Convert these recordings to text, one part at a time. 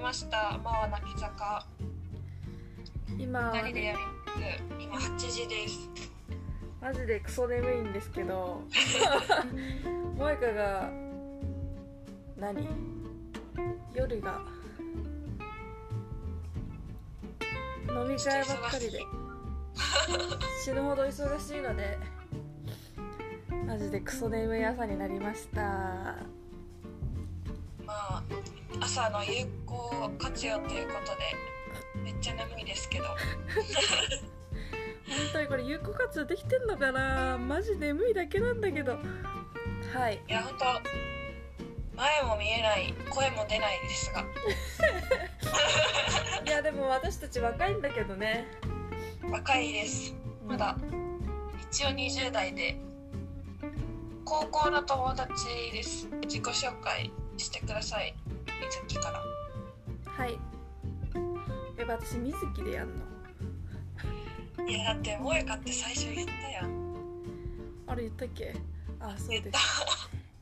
ました。まあ泣き坂。今二人でやり今8時です。マジでクソ眠いんですけど。萌香が何？夜が。飲み会ばっかりで。死ぬほど忙しいのでマジでクソ眠い朝になりました。まあ朝の有効活用ということでめっちゃ眠いですけど。本当にこれ有効活用できてんのかな？マジ眠いだけなんだけど。はい。いや本当前も見えない声も出ないですが。いやでも私たち若いんだけどね。若いです。まだ一応20代で高校の友達です。自己紹介してください水木から。はい。やっぱ私水木でやんの？いやだって萌香って最初言ったやん。あれ言ったっけ？あそうです。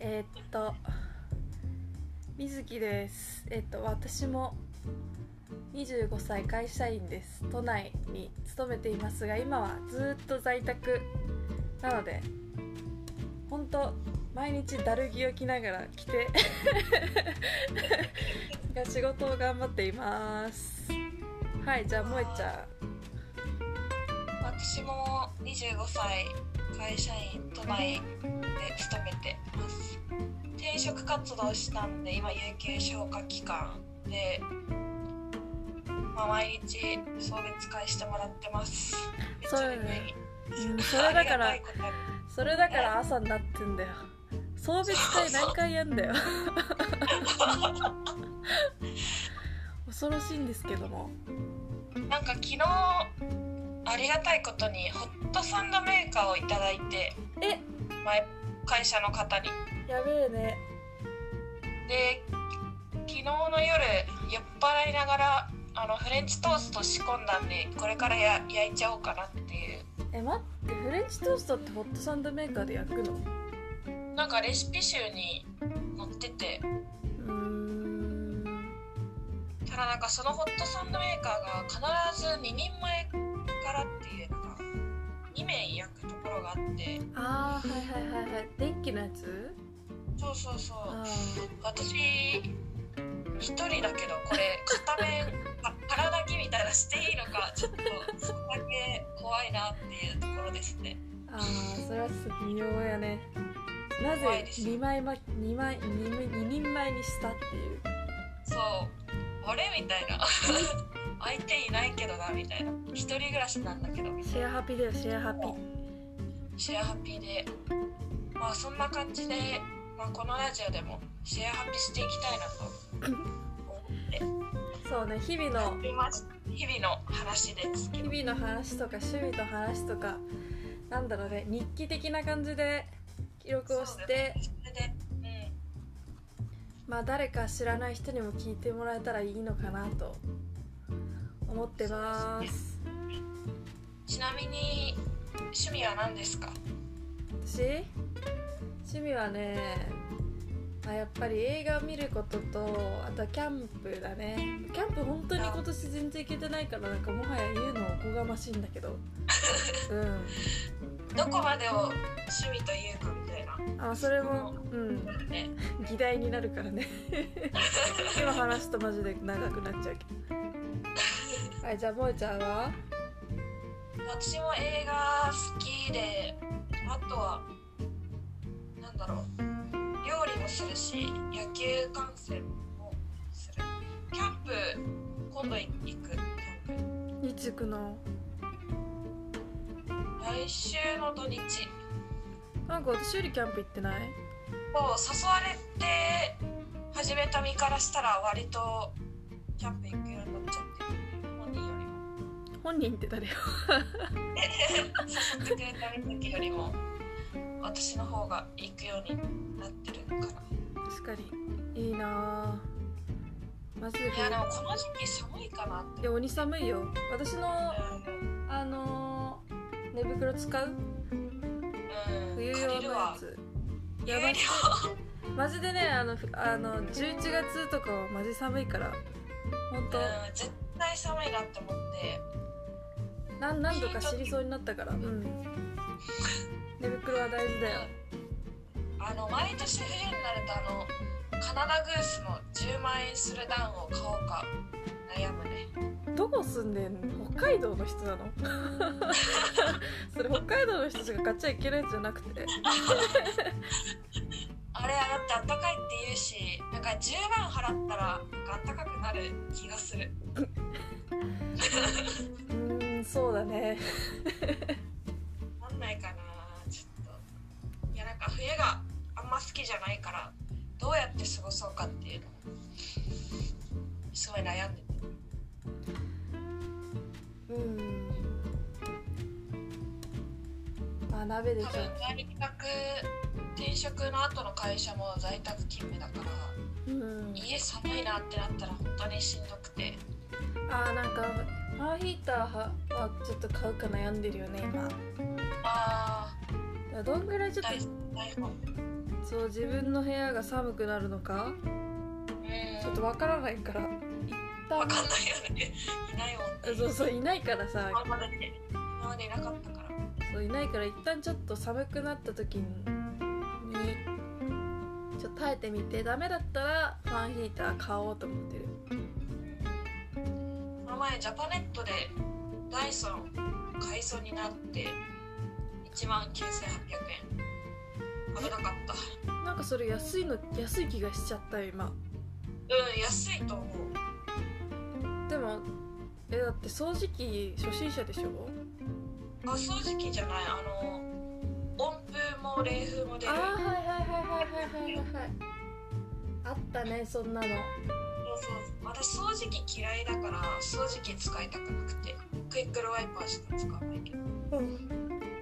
えーっと水木です。えーっと私も25歳会社員です。都内に勤めていますが今はずっと在宅なので本当毎日だるぎを着ながら来て が仕事を頑張っています。はいじゃあ萌ちゃ私も25歳会社員都内で勤めてます。転職活動したんで今有給消化期間で、まあ、毎日送別会してもらってます。めっちゃ眠いん、うん、それだからそれだから朝になってんだよ送別会何回やんだよ。恐ろしいんですけども。なんか昨日ありがたいことにホットサンドメーカーをいただいてえ？前会社の方に。やべえね。で昨日の夜酔っ払いながらあのフレンチトースト仕込んだんでこれからや焼いちゃおうかなっていう。え待ってフレンチトーストってホットサンドメーカーで焼くの？なんかレシピ集に載っててただなんかそのホットサンドメーカーが必ず2人前からっていうなんか2名焼くところがあってあーはいはいはいはい。電気のやつ？そうそうそう。あ私一人だけどこれ片面パ空炊きみたいなしていいのかちょっとそこだけ怖いなっていうところですね。ーあーそれは微妙やねなぜ怖いですよ。2枚ま2枚 2, 2人前にしたっていう。そう。あれみたいな。相手いないけどなみたいな。一人暮らしなんだけどシェアハピだよシェアハピ。シェアハピーで。まあそんな感じで、まあ、このラジオでもシェアハピしていきたいなと。思って。そうね日々の日々の話です。日々の話とか趣味の話とかなんだろうね日記的な感じで記録をして、まあ誰か知らない人にも聞いてもらえたらいいのかなと思ってます。うん、ちなみに趣味は何ですか？私？趣味はね、まあ、やっぱり映画を見ることとあとはキャンプだね。キャンプ本当に今年全然行けてないからなんかもはや言うのおこがましいんだけど。うん。どこまでを趣味というかみたいな。あそれもうん。ね。議題になるからね。今話すとマジで長くなっちゃうけど。はいじゃあ萌ちゃんは？私も映画好きであとはなんだろうするし野球観戦もするキャンプ今度行くキャンプいつ行くの？来週の土日なんか私よりキャンプ行ってない？もう誘われて始めた身からしたら割とキャンプ行くようになっちゃって本人よりも。本人って誰よ？誘ってくれたみたきよりも私の方が行くようになってるから。確かに。いいなぁ。マジでいやでもこの時期寒いかなって。いや鬼寒いよ。私のうん。あのー寝袋使う？うん。冬用のやつ。やばい。マジでねあのふあの11月とかはマジ寒いから。本当。うん絶対寒いなって思って。何何度か知りそうになったから。うん だよ。あの毎年冬になるとあのカナダグースの10万円するダウンを買おうか悩むね。どこ住んでんの？北海道の人なの？それ北海道の人しか買っちゃいけないんじゃなくて。あれだってあったかいって言うしなんか10万払ったらあったかくなる気がする。うーんそうだね。なんないかななんか冬があんま好きじゃないからどうやって過ごそうかっていうのをすごい悩んでて。うん。あ鍋で多分在宅転職の後の会社も在宅勤務だからうん。家寒いなってなったら本当にしんどくて。あーなんかファンヒーターははちょっと買うか悩んでるよね今。だかあらどんぐらいちょっとそう自分の部屋が寒くなるのか？うん。ちょっとわからないから。一旦。わかんないよね。いないもんね。そうそういないからさ。今までね今までいなかったから。そういないから一旦ちょっと寒くなった時にちょっと耐えてみて。ダメだったらファンヒーター買おうと思ってる。この前ジャパネットでダイソン買いそうになって1万9800円。危なかった。なんかそれ安いの安い気がしちゃったよ今。うん安いと思う。でもえだって掃除機初心者でしょ？あ掃除機じゃない。あの温風も冷風も出る。あーはいはいはいはいはいはいはい。あったねそんなの。そうそう。私掃除機嫌いだから掃除機使いたくなくて。クイックルワイパーしか使わないけど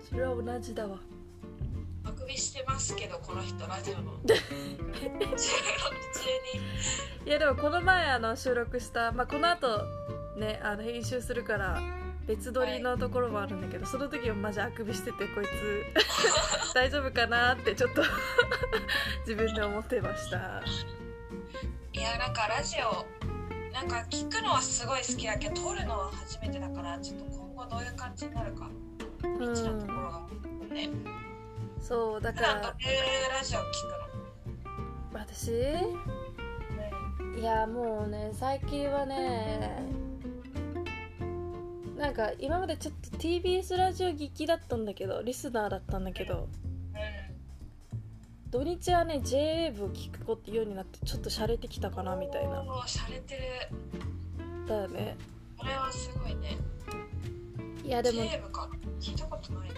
それは同じだわ。あくびしてますけどこの人ラジオの。収録中に。いやでもこの前あの収録した、まあ、この後ねあの編集するから別撮りのところもあるんだけど、その時はマジあくびしててこいつ。大丈夫かなってちょっと 自分で思ってました。いやなんかラジオなんか聞くのはすごい好きだけど撮るのは初めてだからちょっと今後どういう感じになるか。う未知なところん。がねそうだ普から。段どういうラジオ聞く私？の、いやもうね最近はねなんか今までちょっと TBS ラジオ聞きだったんだけどリスナーだったんだけどう土日はね JWAVE を聞くことようになってちょっと洒落てきたかなみたいな。おーしゃれてる。だよね。これはすごいねいやでも JWAVE か？聞いたことない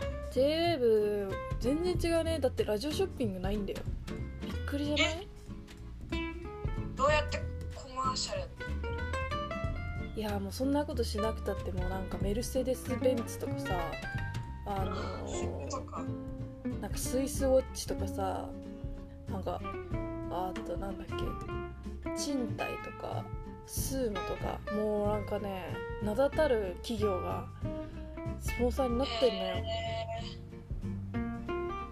全然違うね。だってラジオショッピングないんだよ。びっくりじゃない？どうやってコマーシャルいやもうそんなことしなくたってもうなんかメルセデス・ベンツとかさあのか。なんかスイスウォッチとかさなんかあとなんだっけ賃貸とかスーモとかもうなんかね名だたる企業がスポンサーになってんのよ、えー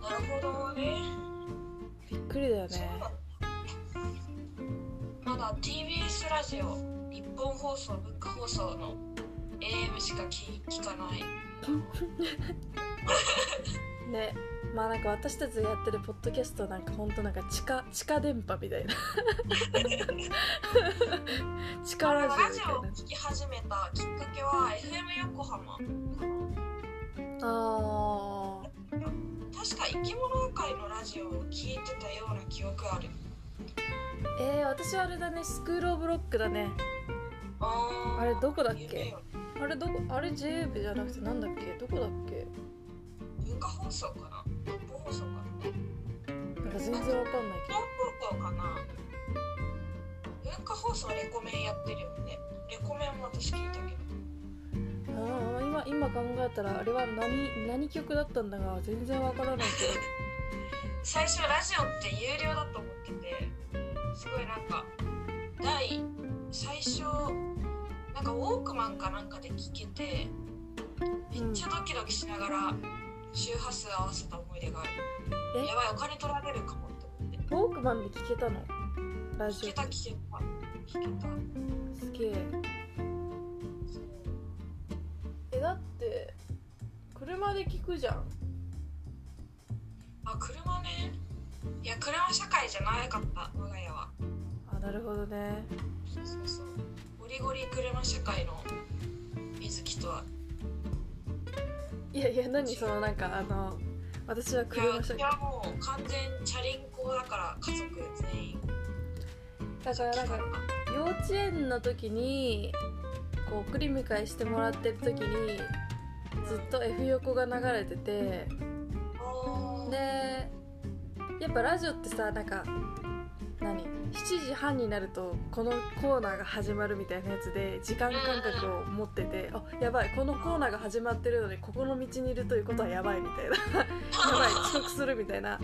なるほどね。びっくりだよね。だまだ TBS ラジオ日本放送文化放送の AM しか聞聞かない ねまあなんか私たちがやってるポッドキャストなんかほんとなんか地下地下電波みたいな。地下ラジオラジオを聞き始めたきっかけは FM 横浜あ確か生き物界のラジオを聞いてたような記憶ある。ーえー、私はあれだねスクールオブロックだね。あー。あれどこだっけ？あれどこあれ j 部じゃなくてなんだっけ？どこだっけ？文化放送かな日本放送かな？なんか全然わかんない日本放送かな？文化放送レコメンやってるよね。レコメンも私聞いたけど。けどあー今今考えたらあれは何何曲だったんだが全然わからないけ 最初ラジオって有料だと思っててすごいなんか第最初なんかウォークマンかなんかで聞けてめっちゃドキドキしながら周波数合わせた思い出がある。え？やばいお金取られるかもって思って。どウォークマンで聴けたの？ラジオ。聞けた聞けた。聞けた。すげええだって車で聞くじゃん。あ車ね。いや車社会じゃなかった我が家は。あなるほどね。そうそう。ゴリゴリ車社会の水木とはいやいや何そのなんかあの私はい車社いやもう完全チャリンコだから家族全員だからなんか幼稚園の時にこう送り迎えしてもらってる時にずっと F 横が流れてて。でやっぱラジオってさなんか何7時半になるとこのコーナーが始まるみたいなやつで時間感覚を持っててあやばいこのコーナーが始まってるのにここの道にいるということはやばいみたいな。やばい遅刻するみたいな。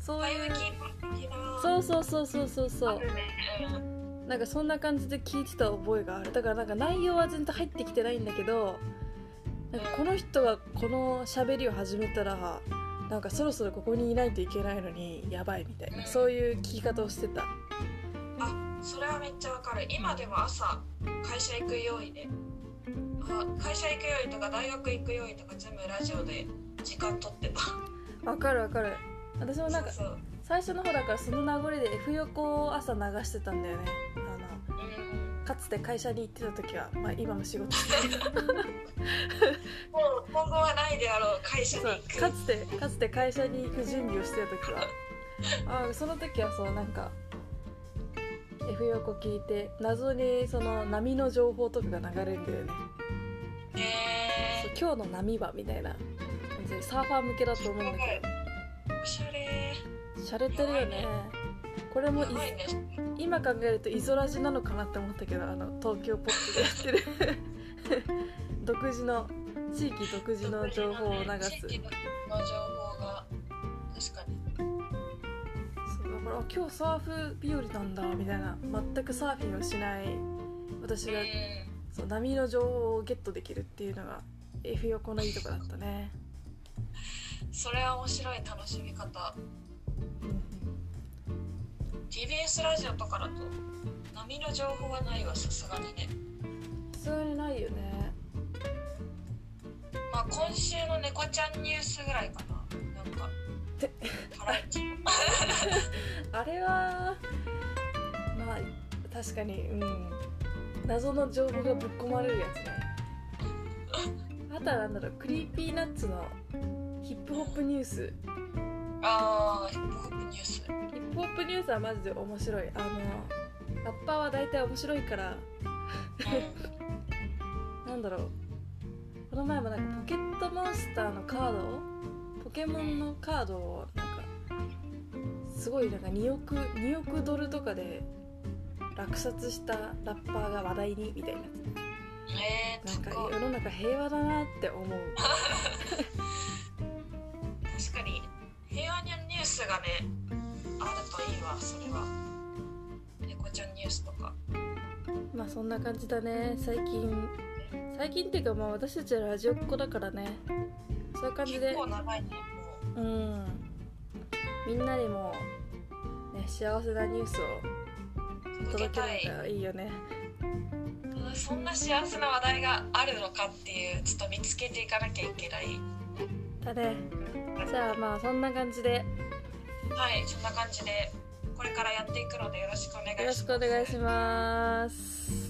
そういうそうそうそうそうそうそう。なんかそんな感じで聞いてた覚えがある。だからなんか内容は全然入ってきてないんだけどなんかこの人がこの喋りを始めたらなんかそろそろここにいないといけないのにやばいみたいな。そういう聞き方をしてた。あそれはめっちゃわかる。今でも朝会社行く用意であ会社行く用意とか大学行く用意とか全部ラジオで時間取ってた。わかるわかる。私もなんか最初の方だからその名残で F 横を朝流してたんだよね。あのうん。かつて会社に行ってた時は、まあ、今も仕事。してるもう今後はないであろう会社に行く。かつてかつて会社に行く準備をしてた時は。あその時はそうなんか F 横聞いて謎にその波の情報とかが流れるんだよね。へそう今日の波はみたいな。感じでサーファー向けだと思うんだけーおしゃれ。どしゃれてるよねこれもね。今考えるとイゾラジなのかなって思ったけどあの東京ポップでやってる。独自の地域独自の情報を流す。地域の情報が確かにあ今日サーフ日和なんだみたいな全くサーフィンをしない私がうんそう波の情報をゲットできるっていうのが F 横のいいとこだったね、それは面白い楽しみ方。うん、TBS ラジオとかだと波の情報はないわさすがにね。さすがにないよね。まあ今週の猫ちゃんニュースぐらいかな。なんかてハライチ あれはまあ確かにうん。謎の情報がぶっ込まれるやつね。あとはなんだろう Creepy Nuts のヒップホップニュース。あーヒップホップニュース。ヒップホップニュースはマジで面白い。あのラッパーは大体面白いから。なんだろう。この前もなんかポケットモンスターのカードポケモンのカードをなんかすごいなんか2億2億ドルとかで落札したラッパーが話題にみたいな。えー、なんか高世の中平和だなって思う。確かに。平和にニュースがねあるといいわそれは。猫ちゃんニュースとか。まあそんな感じだね。最近最近っていうかまあ私たちはラジオっ子だからね。そういう感じ結で構長いねもうんみんなにもね幸せなニュースをう届けたい。らいいよね。うんそんな幸せな話題があるのかっていうちょっと見つけていかなきゃいけない。だね。じゃあまあそんな感じで。はいそんな感じでこれからやっていくのでよろしくお願いします。よろしくお願いします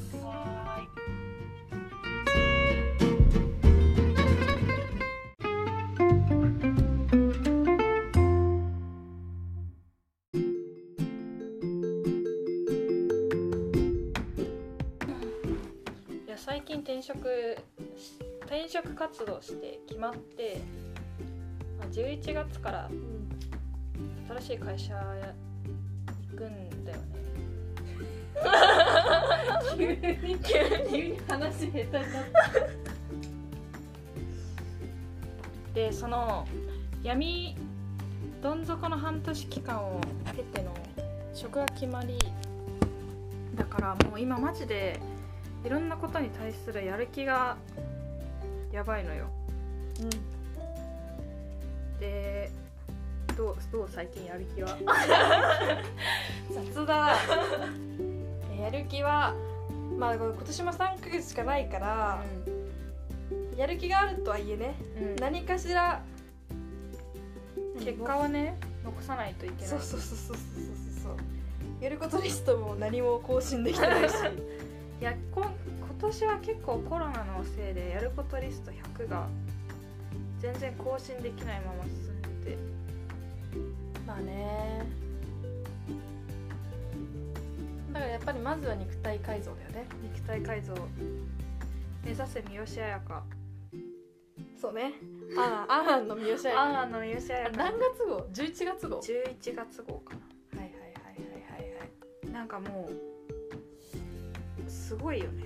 転職転職活動して決まってまあ11月から新しい会社行くんだよね。急に急に話下手になった。でその闇どん底の半年期間を経ての職が決まりだからもう今マジでいろんなことに対するやる気がやばいのよ。でどうどう最近やる気は？雑だ。やる気はまあ今年も3ヶ月しかないから、やる気があるとはいえね、うん。何かしら結果はね残さないといけない。そうそうそうそうそうそう。やることリストも何も更新できてないし いやこ今年は結構コロナのせいでやることリスト100が全然更新できないまま進んでて。まあね。だからやっぱりまずは肉体改造だよね。肉体改造。目指せ三好彩香。そうね。あああんあんの三好彩香。ああの三好彩香。何月号 ?11 月号？はい11月号かはいはいはいはいはいななんかもうすごいよね。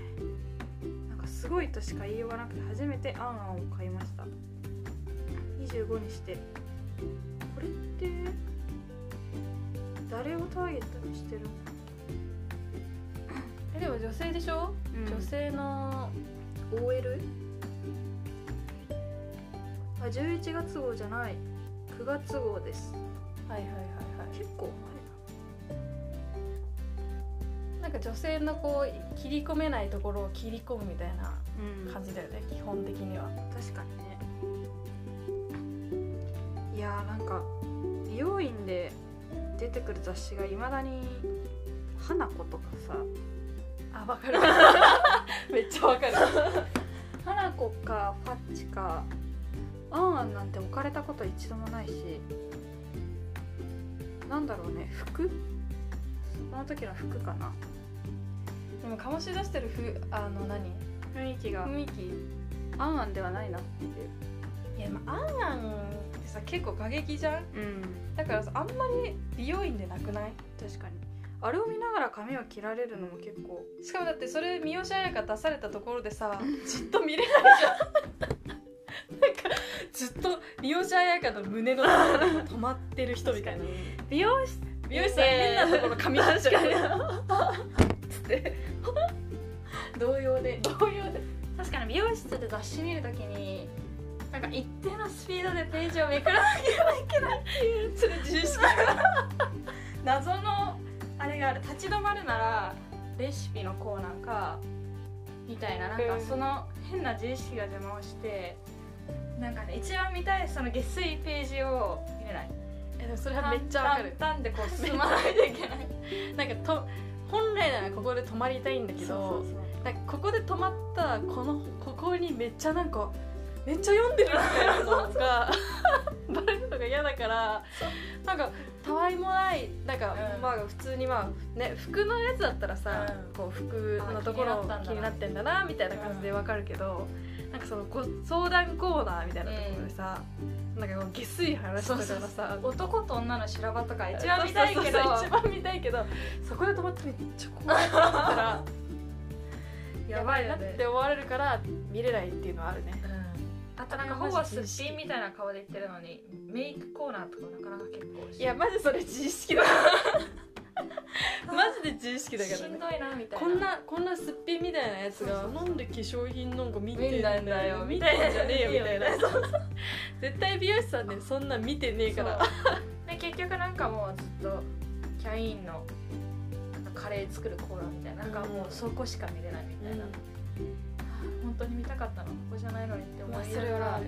なんかすごいとしか言いようがなくて初めてあんあんを買いました。25にして。これって誰をターゲットにしてるの？えでも女性でしょ、うん。女性の OL? あ11月号じゃない。9月号です。はいはいはいはい。結構なんか女性のこう切り込めないところを切り込むみたいな感じだよね、基本的には。確かにね。いやーなんか美容院で出てくる雑誌がいまだに花子とかさ。あわかる。めっちゃわかる。花子かファッチか。あんあんなんて置かれたこと一度もないし。なんだろうね服？その時の服かなでも醸し出してるふあの何？雰囲気が。雰囲気？あんあんではないな。っていういやまああんあんってさ結構過激じゃん？うん。だからさあんまり美容院でなくない？確かに。あれを見ながら髪を切られるのも結構。しかもだってそれ三好彩香出されたところでさ じっと見れないじゃん。なんかずっと三好彩香の胸の 止まってる人みたいな。美容室美容師さん変なところ髪出しちゃうつって。動揺で動揺で。確かに美容室で雑誌見るときになんか一定のスピードでページをめくらなきゃいけない。っていうそれ自意識謎のあれがある。立ち止まるならレシピのコーナーかみたいな。なんうん。かその変な自意識が邪魔をしてなんかね一番見たいその下水ページを見れない。えでもそれはめっちゃわかる。淡々でこう進まないといけない。なんかと本来ならここで止まりたいんだけどなんかここで止まったらこのここにめっちゃなんかめっちゃ読んでるみたいなのがバレるのが嫌だからなんかたわいもないなんか、うん。まあ普通にまあね服のやつだったらさ、うん。こう服のところあ気になってんだなみたいな感じでわかるけど、なんかそのご相談コーナーみたいなところでさ、なんかこう下水話とかがさ男と女の修羅場とか一番見たいけど一番見たいけどそこで止まってめっちゃ怖いって思ったら やばいなって思われるから見れないっていうのはあるね。あとなんかほぼすっぴんみたいな顔で言ってるのにメイクコーナーとかなかなか結構いやマジそれ自意識だ マジで自意識だからね。しんどいなみたいな。こんなこんなすっぴんみたいなやつがそうそうなんで化粧品なんか見て見んだんだよよ見てんじゃねえよみたいな。絶対美容師さんねそんなん見てねえから。そう。で結局なんかもうずっとキャインのなんかカレー作るコーナーみたいな。なんかもうそこしか見れないみたいな、本当に見たかったのここじゃないのにって思まあいながら。それはある。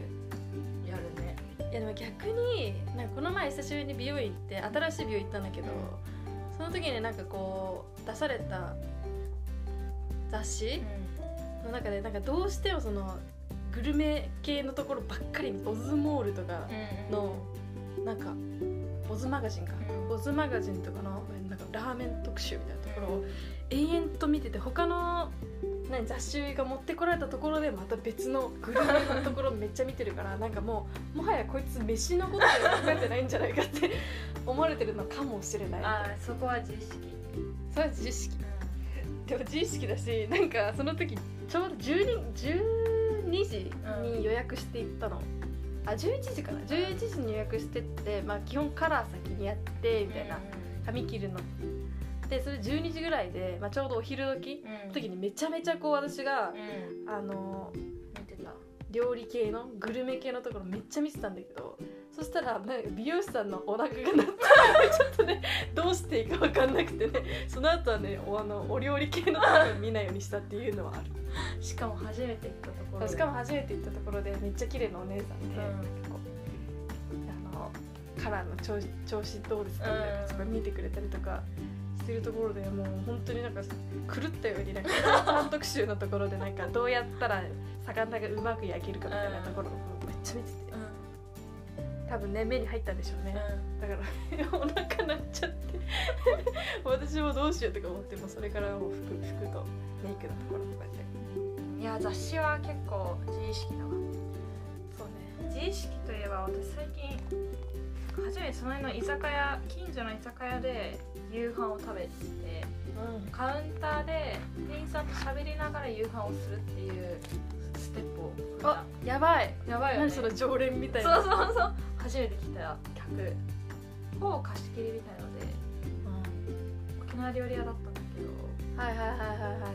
やるね。いやでも逆になんかこの前久しぶりに美容院行って新しい美容院行ったんだけど、その時になんかこう出された雑誌の中でなんかどうしてもそのグルメ系のところばっかりオズモールとかのなんかオズマガジンか、うん。オズマガジンとかのなんかラーメン特集みたいなところを延々と見てて他の何雑誌が持ってこられたところでまた別のグルメのところめっちゃ見てるからなんかもうもはやこいつ飯のことで考えてないんじゃないかって思われてるのかもしれない。ああそこは自意識、それは自意識。でも自意識だしなんかその時ちょうど12 12時に予約して行ったの、あ11時かな。11時に予約してって、まあ、基本カラー先にやってみたいな、髪切るの。でそれ12時ぐらいで、まあ、ちょうどお昼時うん。の時にめちゃめちゃこう私がうん。あの料理系のグルメ系のところめっちゃ見てたんだけどそそしたらなんか美容師さんのお腹が鳴って ちょっとねどうしていいか分かんなくてね。その後はねおあのお料理系のところ見ないようにしたっていうのはある。しかも初めて行ったところで。しかも初めて行ったところでめっちゃ綺麗なお姉さんで、うん。あのカラーの調子調子どうですかみたいなうんそこ見てくれたりとかしてるところでもう本当になんか狂ったようになんか 監督集のところでなんかどうやったら魚がうまく焼けるかみたいなところをめっちゃ見てて。うん多分ね目に入ったんでしょうね、だからお腹鳴っちゃって。私もどうしようとか思ってもうそれからもう服服とメイクのところとかやって。うんいや雑誌は結構自意識だわ。そうね。自意識といえば私最近初めてその辺の居酒屋近所の居酒屋で夕飯を食べてうん。カウンターで店員さんと喋りながら夕飯をするっていうステップをあやばい。やばいよね。何その常連みたいな。そうそうそう。初めて来た。客ほぼ貸し切りみたいので。沖縄料理屋だったんだけど。はいはいはいはいはいは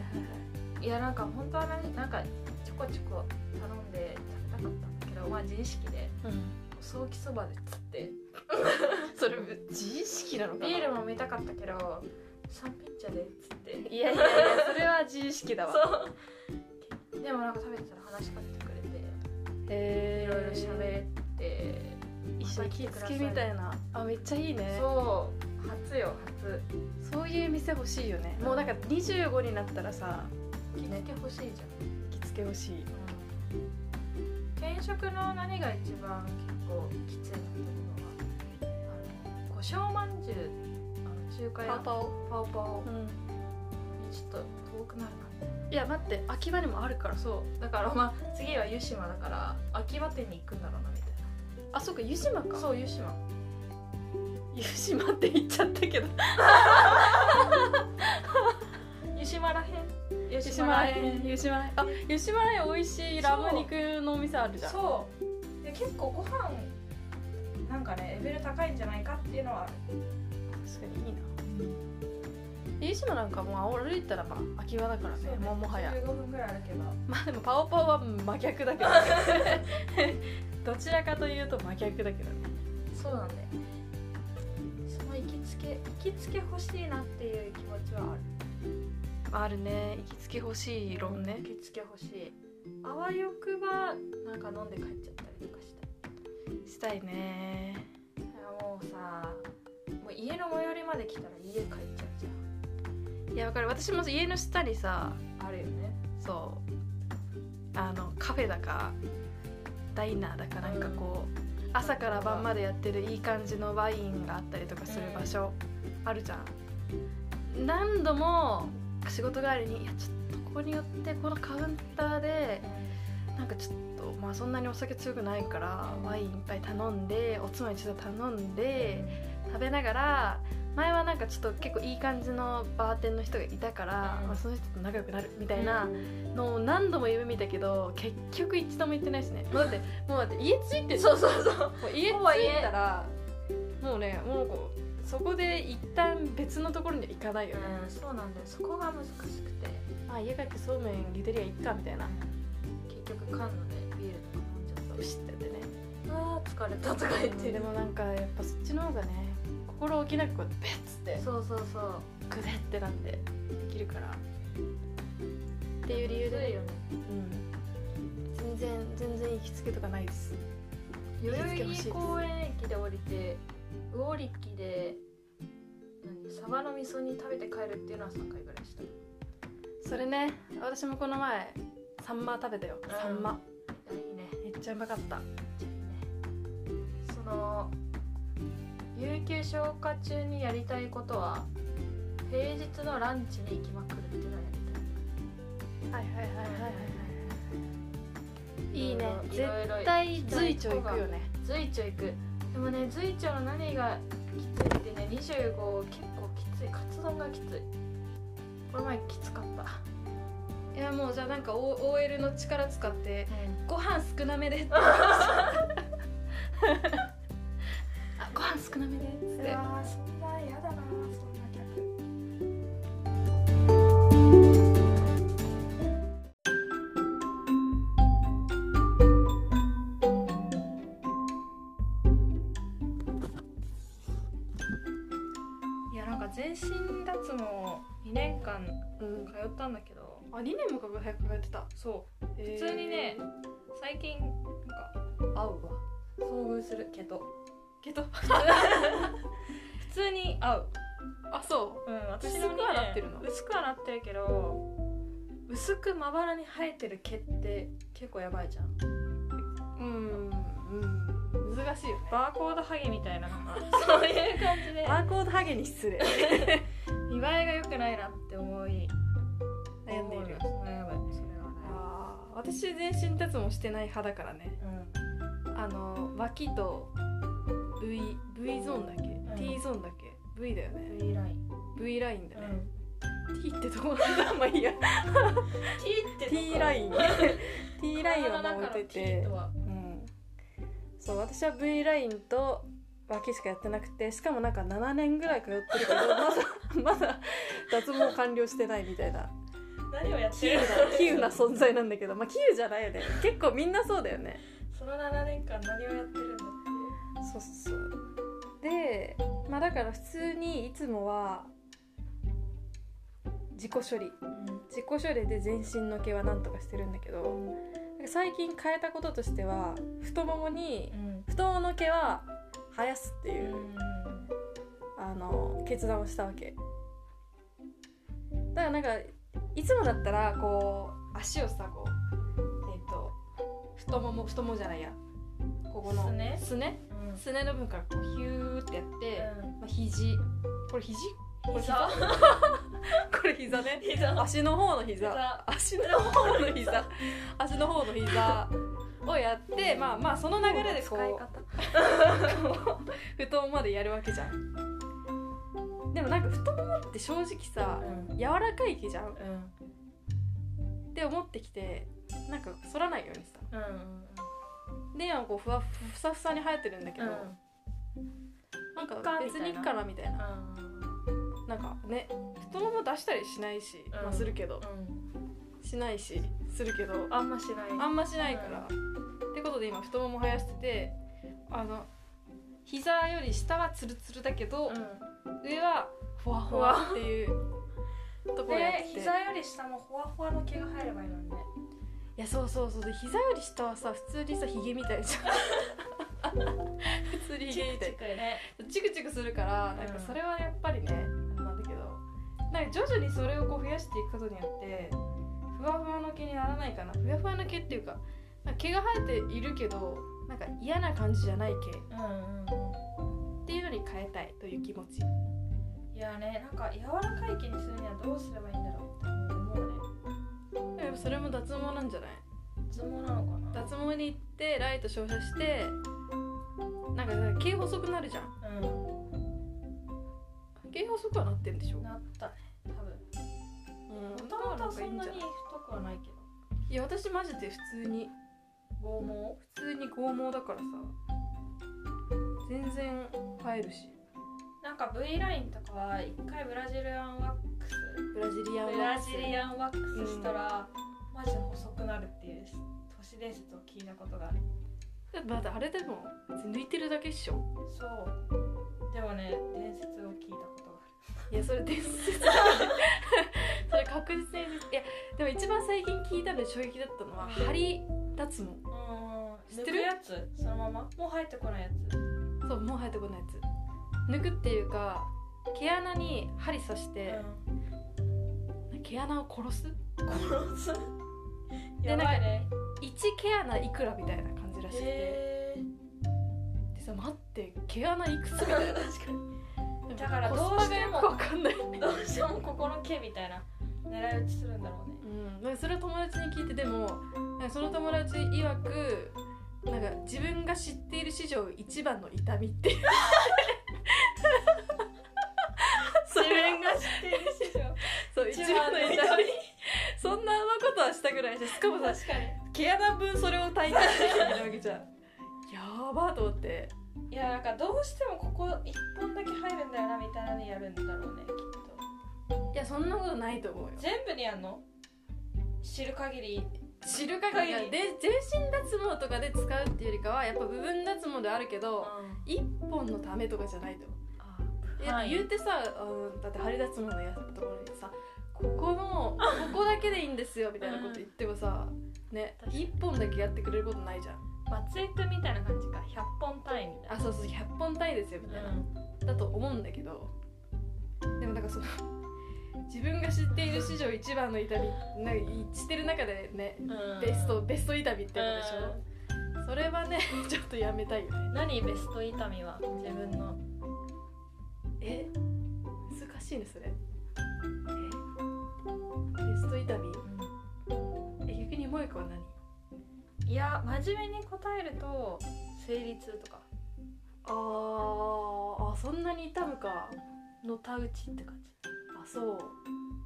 いい。やなんか本当はねなんかちょこちょこ頼んで食べたかったんだけどまあ自意識でうん。ソーキそばでつって。それ自意識なのかな？ビールも飲みたかったけどサンピッチャでっつって。いやいやいやそれは自意識だわ。そうでもなんか食べてたら話しかけてくれてへいろいろ喋って一緒に着付けみたいな。あめっちゃいいね。そう初よ初。そういう店欲しいよね。もうなんか25になったらさ着付け欲しいじゃん。着付け欲しい。転職の何が一番結構きついなっていうのはあの五香まんじゅうあの中華屋。パオパオ。パオうん。ちょっと遠くなるいや待って秋葉にもあるからなそう。だからまあ次は湯島だから秋葉店に行くんだろうなみたいあそうか湯島か。なそう湯島。湯島って言っちゃったけど。湯島らへん。湯湯島らへん。湯島らへん。あ湯島らへん美味しいラム肉のお店あるじゃん。そう。で結構ご飯なんかねレベル高いんじゃないかっていうのはある。確かにいいな。湯島なんかもう歩いたらまあ秋葉だからねもうもはや。15分ぐらい歩けば。まあでもパオパオは真逆だけどね。どちらかというと真逆だけどね。そうなんだよその行きつけ行きつけ欲しいなっていう気持ちはある。あるね。行きつけ欲しい論ね。行きつけ欲しい。あわよくばなんか飲んで帰っちゃったりとかしたしたいね。もうさもう家の最寄りまで来たら家帰っちゃうじいやわかる。私も家の下にさあるよね。そうあのカフェだかダイナーだかなんかこう、朝から晩までやってるいい感じのワインがあったりとかする場所あるじゃん。何度も仕事帰りに「いやちょっとここに寄ってこのカウンターでなんかちょっとまあそんなにお酒強くないからワインいっぱい頼んでおつまみちょっと頼んで食べながら前はなんかちょっと結構いい感じのバーテンの人がいたから、うん。まあ、その人と仲良くなるみたいなのを何度も夢見たけど結局一度も行ってないですね。もうだってもうだって家着いてるそうそうそう。もう家着いたらもうねもうこうそこで一旦別のところには行かないよね、うんそうなんだよ。そこが難しくて。あ家帰ってそうめん茹でりゃいっかみたいな。結局缶のねビールとか飲んじゃった。プシッてやってね。あー疲れたとか言ってでもなんかやっぱそっちの方がね心置きなくこうベッつってそうそうそう。グデってなってできるから。っていう理由で、ね。うん、全然全然行きつけとかないです。代々木公園駅で降りて魚力で何サバの味噌煮食べて帰るっていうのは3回ぐらいした。それね私もこの前サンマ食べたよ。うん。サンマ。いやいいね。めっちゃうまかった。めっちゃいいね。その有給消化中にやりたいことは平日のランチに行きまくるっていうのをやりたい。はいはいはいはいはいい。いね。絶対随一行くよね。随一行く。でもね随一の何がきついってね25結構きつい。カツ丼がきつい。この前きつかった。いやもうじゃあなんか OL の力使ってご飯少なめでって 少なめでっつって嫌だなそんないやなんか全身脱毛2年間通ったんだけど、あ2年もか早く通ってた。そう。普普通にね最近なんか合うわ。遭遇するけどけど。普通に合う。あそう。ん私のね薄くはなってるの？薄くはなってるけど薄くまばらに生えてる毛って結構やばいじゃん。ううんうん。難しいよね。バーコードハゲみたいなのが。そういう感じで。バーコードハゲに失礼。見栄えが良くないなって思い悩んでいる。悩むそれはね私全身脱毛してない派だからね。うん。あの脇と V, v ゾーンだっけ、ん。T ゾーンだっけ？V だよね。V ライン V ラインだね、うん。T ってどこなんだ？まあいい。や T って T ライン T ラインは体の中のまあ置いててうん。そう私は V ラインと脇しかやってなくてしかもなんか7年ぐらい通ってるけど まだまだ脱毛完了してないみたいな。何をやって稀有るな稀有な存在なんだけど。まあ稀有じゃないよね。結構みんなそうだよね。その7年間何をやってるんだっそうそう。でまあだから普通にいつもは自己処理。て自己処理で全身の毛はなんとかしてるんだけど最近変えたこととしては太ももにうん。太ももの毛は生やすってういう、ん。あの決断をしたわけ。だからなんかいつもだったらこう足をさこうえっ、と太もも太ももじゃないや。ここのすね。すね。うんすねの部分からこうヒューってやって、うん。まあ、肘。これ肘？これ膝？これ膝ね。膝。足の方の膝。膝。足の方の膝。足の方の膝。をやってまあまあその流れでこ使いう方。こう太ももまでやるわけじゃん。でもなんか太ももって正直さうん。柔らかい毛じゃん。っうん。て思ってきてなんか反らないようにさうんで今こうふわふさふさに生えてるんだけど、うん。なんか別たいな。いかなみたいな。なんかね太もも出したりしないし、うん。まあするけど。うん。しないしするけど。あんましない。あんましないから、ってことで今太もも生やしててあの膝より下はツルツルだけど、上はふわふわっていうところやって膝より下もふわふわの毛が入ればいいのにねいやそうそうそう。で膝より下はさ普通にさヒゲみたいじゃん。普通にヒゲみたい。チクチクね。チクチクするからなんかそれはやっぱりね、なんだけど。なんか徐々にそれをこう増やしていくことによってふわふわの毛にならないかな。ふわふわの毛っていうかか毛が生えているけどなんか嫌な感じじゃない毛。っうんうん。ていうのに変えたいという気持ち。いやねなんか柔らかい毛にするにはどうすればいいんだろううねやっぱそれも脱毛なんじゃない？脱毛なのかな？脱毛に行ってライト照射してなんか毛細くなるじゃん。う毛細くはなってんでしょ？んなったね多分。うんもともとはそんなに太くはないけど。いや私マジで普通に。剛毛？普通に剛毛だからさ。全然生えるし。なんか V ラインとかは一回ブラジリアンワックス。ブラジリアンワックス。ジリアンワックスしたら、マジで細くなるっていう都市伝説を聞いたことがある。だってまだあれでも抜いてるだけっしょ。そう。でもね伝説を聞いたことがあいやそれ伝説。それ確実にいやでも一番最近聞いたので衝撃だったのは針脱毛るうん。知ってる？やつ？そのまま？もう生えてこないやつ？そうもう生えてこないやつ。抜くっていうか毛穴に針刺して、毛穴を殺す？殺す？でやばいね。1毛穴いくらみたいな感じらしくて。へでさ待って毛穴いくつみたいな。確かに。だからどうしてもがよくわかんない。どうしてもここの毛みたいな狙い撃ちするんだろうね。うん、なんかそれを友達に聞いてでもなんかその友達曰くなんか自分が知っている史上一番の痛みってそ 自れ分が知っている史上そう一番の痛み そんなことはしたぐらいでしかもさ確かに。毛穴分それを体験してきてるわけじゃん。やばーと思って。いやなんかどうしてもここ一本だけ入るんだよなみたいなのにやるんだろうねきっと。いやそんなことないと思うよ。全部にやんの？知る限り。知る限り。で全身脱毛とかで使うっていうよりかはやっぱ部分脱毛であるけど一本のためとかじゃないと。思うはい。言うてさあのだって張り脱毛のやつところにさここのここだけでいいんですよみたいなこと言ってもさね一本だけやってくれることないじゃん。松江君みたいな感じか。100本単位みたいあそうそう100本単位ですよみたいな、な、だと思うんだけどでもなんかその 自分が知っている史上一番の痛みなんか知ってる中でねうん。ベストベスト痛みってことでしょ、それはね ちょっとやめたいよね。何ベスト痛みは？自分の。え？難しいねそれ。え？ベスト痛み？え逆に萌子は何？いや真面目に答えると生理痛とか。あーあそんなに痛むか。のたうちって感じ。あそう。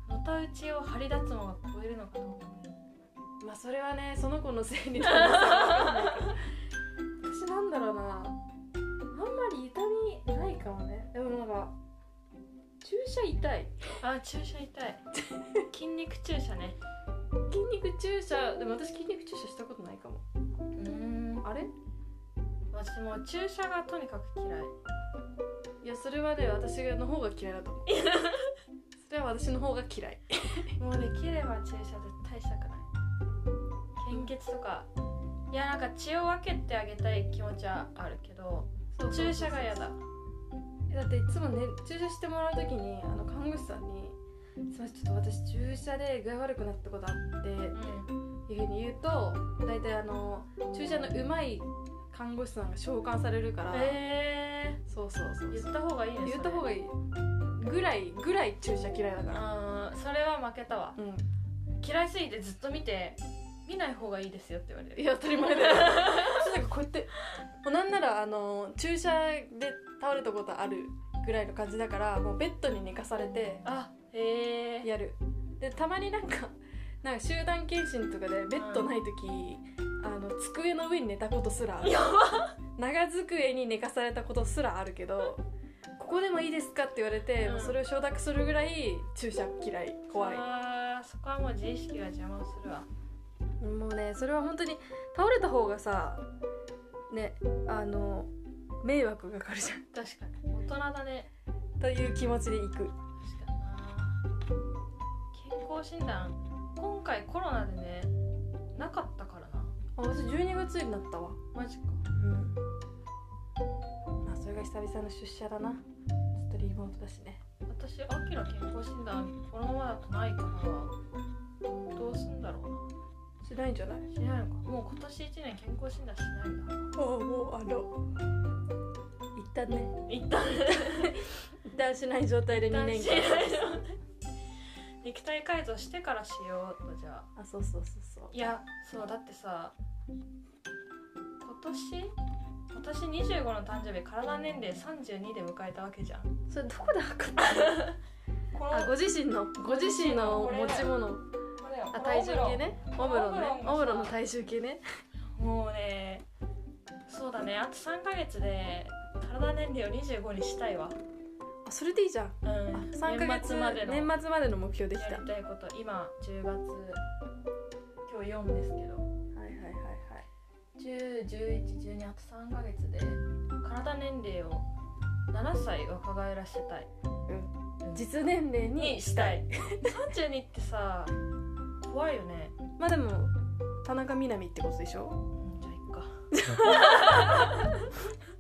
のたうちを張り脱毛が超えるのかどうかまあそれはねその子のせいに 私なんだろうな。あんまり痛みないかもね。でもなんか注射痛い。あ注射痛い。筋肉注射ね。筋肉注射？でも私筋肉注射したことないかも。うん。あれ？私もう注射がとにかく嫌い。いやそれはね私の方が嫌いだと思う。それは私の方が嫌い。もうできれば注射絶対したくない。献血とか。いやなんか血を分けてあげたい気持ちはあるけど注射が嫌だだっていつもね注射してもらう時にあの看護師さんに「すみませんちょっと私注射で具合悪くなったことあって」っていうふうに言うと大体あの注射のうまい看護師さんが召喚されるから、えそうそうそうー、言った方がいいね。言った方がいい。ぐらいぐらい注射嫌いだから。それは負けたわ。うん。嫌いすぎてずっと見て見ない方がいいですよって言われる。いや当たり前だよ なんかこうやってもうなんならあの注射で倒れたことあるぐらいの感じだからもうベッドに寝かされてあへえやる。でたまになんかなんか集団検診とかでベッドない時、あの机の上に寝たことすらある。やば長机に寝かされたことすらあるけどここでもいいですかって言われて、うん。もうそれを承諾するぐらい注射嫌い。怖い。あーそこはもう自意識が邪魔をするわもうねそれは本当に倒れた方がさねあの迷惑がかかるじゃん。確かに。大人だね。という気持ちで行く。確かに。な健康診断今回コロナでねなかったからな。あ私12月になったわ。マジか。うん。まあそれが久々の出社だな。ちょっとリモートだしね。私秋の健康診断このままだとないからどうすんだろうしないんじゃない？なしないのか。もう今年1年健康診断しないんだあもうあの一旦ね。一旦 一旦しない状態で2年しない間の肉体改造してからしようとじゃあ。あそうそうそうそう。いやそうだってさ今年？私25の誕生日体年齢32で迎えたわけじゃん。それどこで測った このあご自身のご自身の持ち物あ体重計ね。オムロンね。オムロンの体重計ね。もうねそうだね。あと3ヶ月で体年齢を25にしたいわ。あそれでいいじゃん。うん。あ3ヶ月年末までの年末までの目標できた。やりたいこと。今10月今日4ですけど。はいはいはい101112あと3ヶ月で体年齢を7歳若返らせたい。はい実年齢ににしたい。32ってさ怖いよね。まあでも田中みな実ってことでしょ？うんじゃあいっか